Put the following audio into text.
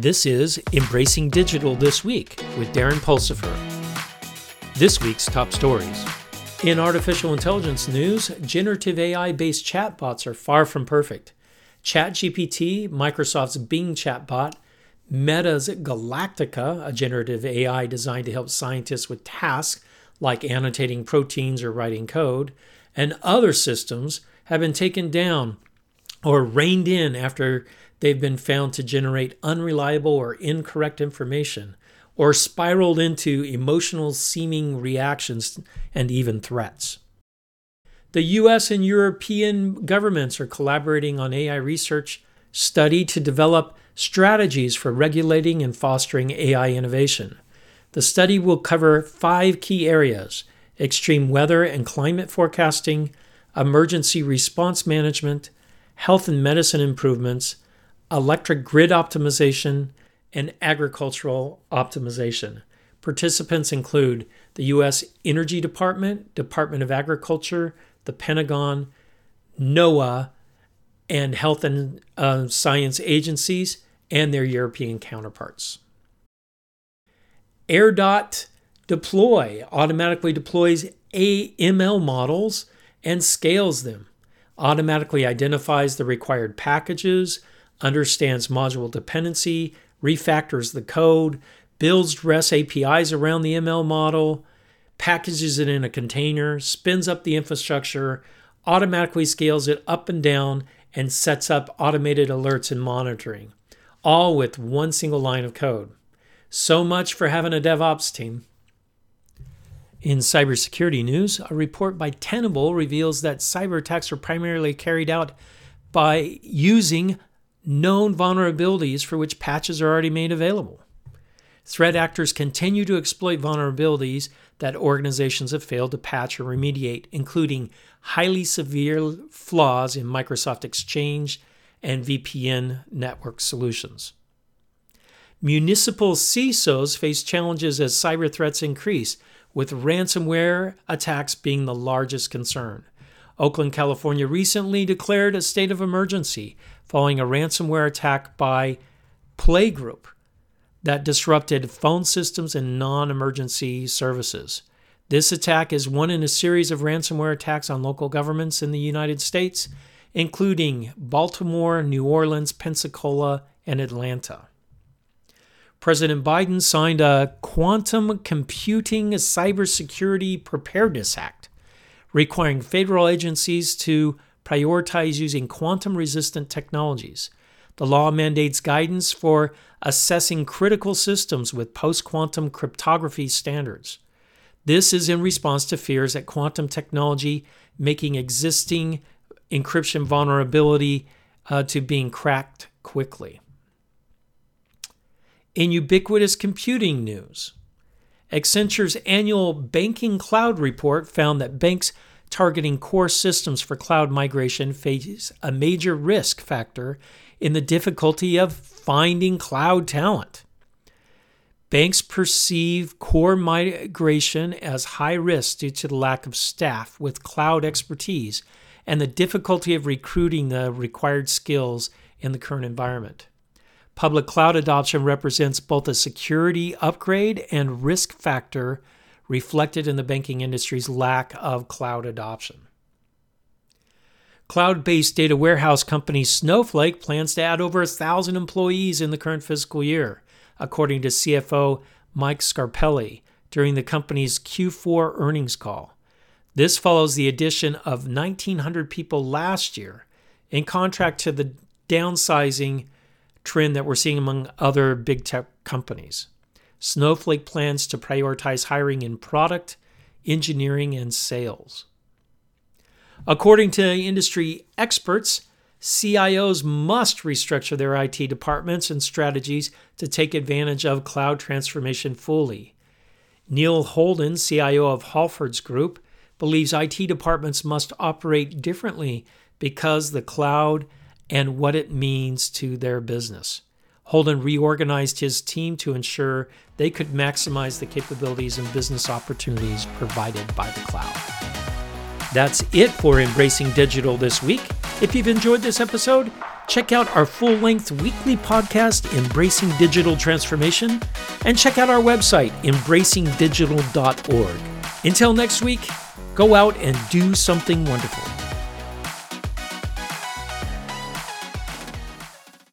This is Embracing Digital This Week with Darren Pulsipher. This week's top stories. In artificial intelligence news, generative AI based chatbots are far from perfect. ChatGPT, Microsoft's Bing chatbot, Meta's Galactica, a generative AI designed to help scientists with tasks like annotating proteins or writing code, and other systems have been taken down or reined in after they've been found to generate unreliable or incorrect information or spiraled into emotional seeming reactions and even threats. The US and European governments are collaborating on AI research study to develop strategies for regulating and fostering AI innovation. The study will cover five key areas extreme weather and climate forecasting, emergency response management, health and medicine improvements, electric grid optimization, and agricultural optimization. Participants include the U.S. Energy Department, Department of Agriculture, the Pentagon, NOAA, and health and uh, science agencies and their European counterparts. AirDot Deploy automatically deploys AML models and scales them, automatically identifies the required packages, understands module dependency, refactors the code, builds REST APIs around the ML model, packages it in a container, spins up the infrastructure, automatically scales it up and down, and sets up automated alerts and monitoring, all with one single line of code. So much for having a DevOps team. In cybersecurity news, a report by Tenable reveals that cyber attacks are primarily carried out by using known vulnerabilities for which patches are already made available. Threat actors continue to exploit vulnerabilities that organizations have failed to patch or remediate, including highly severe flaws in Microsoft Exchange and VPN network solutions. Municipal CISOs face challenges as cyber threats increase, with ransomware attacks being the largest concern. Oakland, California recently declared a state of emergency following a ransomware attack by Playgroup that disrupted phone systems and non emergency services. This attack is one in a series of ransomware attacks on local governments in the United States, including Baltimore, New Orleans, Pensacola, and Atlanta. President Biden signed a Quantum Computing Cybersecurity Preparedness Act, requiring federal agencies to prioritize using quantum resistant technologies. The law mandates guidance for assessing critical systems with post quantum cryptography standards. This is in response to fears that quantum technology making existing encryption vulnerability uh, to being cracked quickly. In ubiquitous computing news, Accenture's annual Banking Cloud report found that banks targeting core systems for cloud migration faces a major risk factor in the difficulty of finding cloud talent. Banks perceive core migration as high risk due to the lack of staff with cloud expertise and the difficulty of recruiting the required skills in the current environment. Public cloud adoption represents both a security upgrade and risk factor reflected in the banking industry's lack of cloud adoption. Cloud based data warehouse company Snowflake plans to add over 1,000 employees in the current fiscal year, according to CFO Mike Scarpelli during the company's Q4 earnings call. This follows the addition of 1,900 people last year, in contrast to the downsizing trend that we're seeing among other big tech companies. Snowflake plans to prioritize hiring in product, engineering, and sales. According to industry experts, CIOs must restructure their IT departments and strategies to take advantage of cloud transformation fully. Neil Holden, CIO of Halfords Group, believes IT departments must operate differently because the cloud and what it means to their business. Holden reorganized his team to ensure they could maximize the capabilities and business opportunities provided by the cloud. That's it for Embracing Digital this week. If you've enjoyed this episode, check out our full length weekly podcast, Embracing Digital Transformation, and check out our website, embracingdigital.org. Until next week, go out and do something wonderful.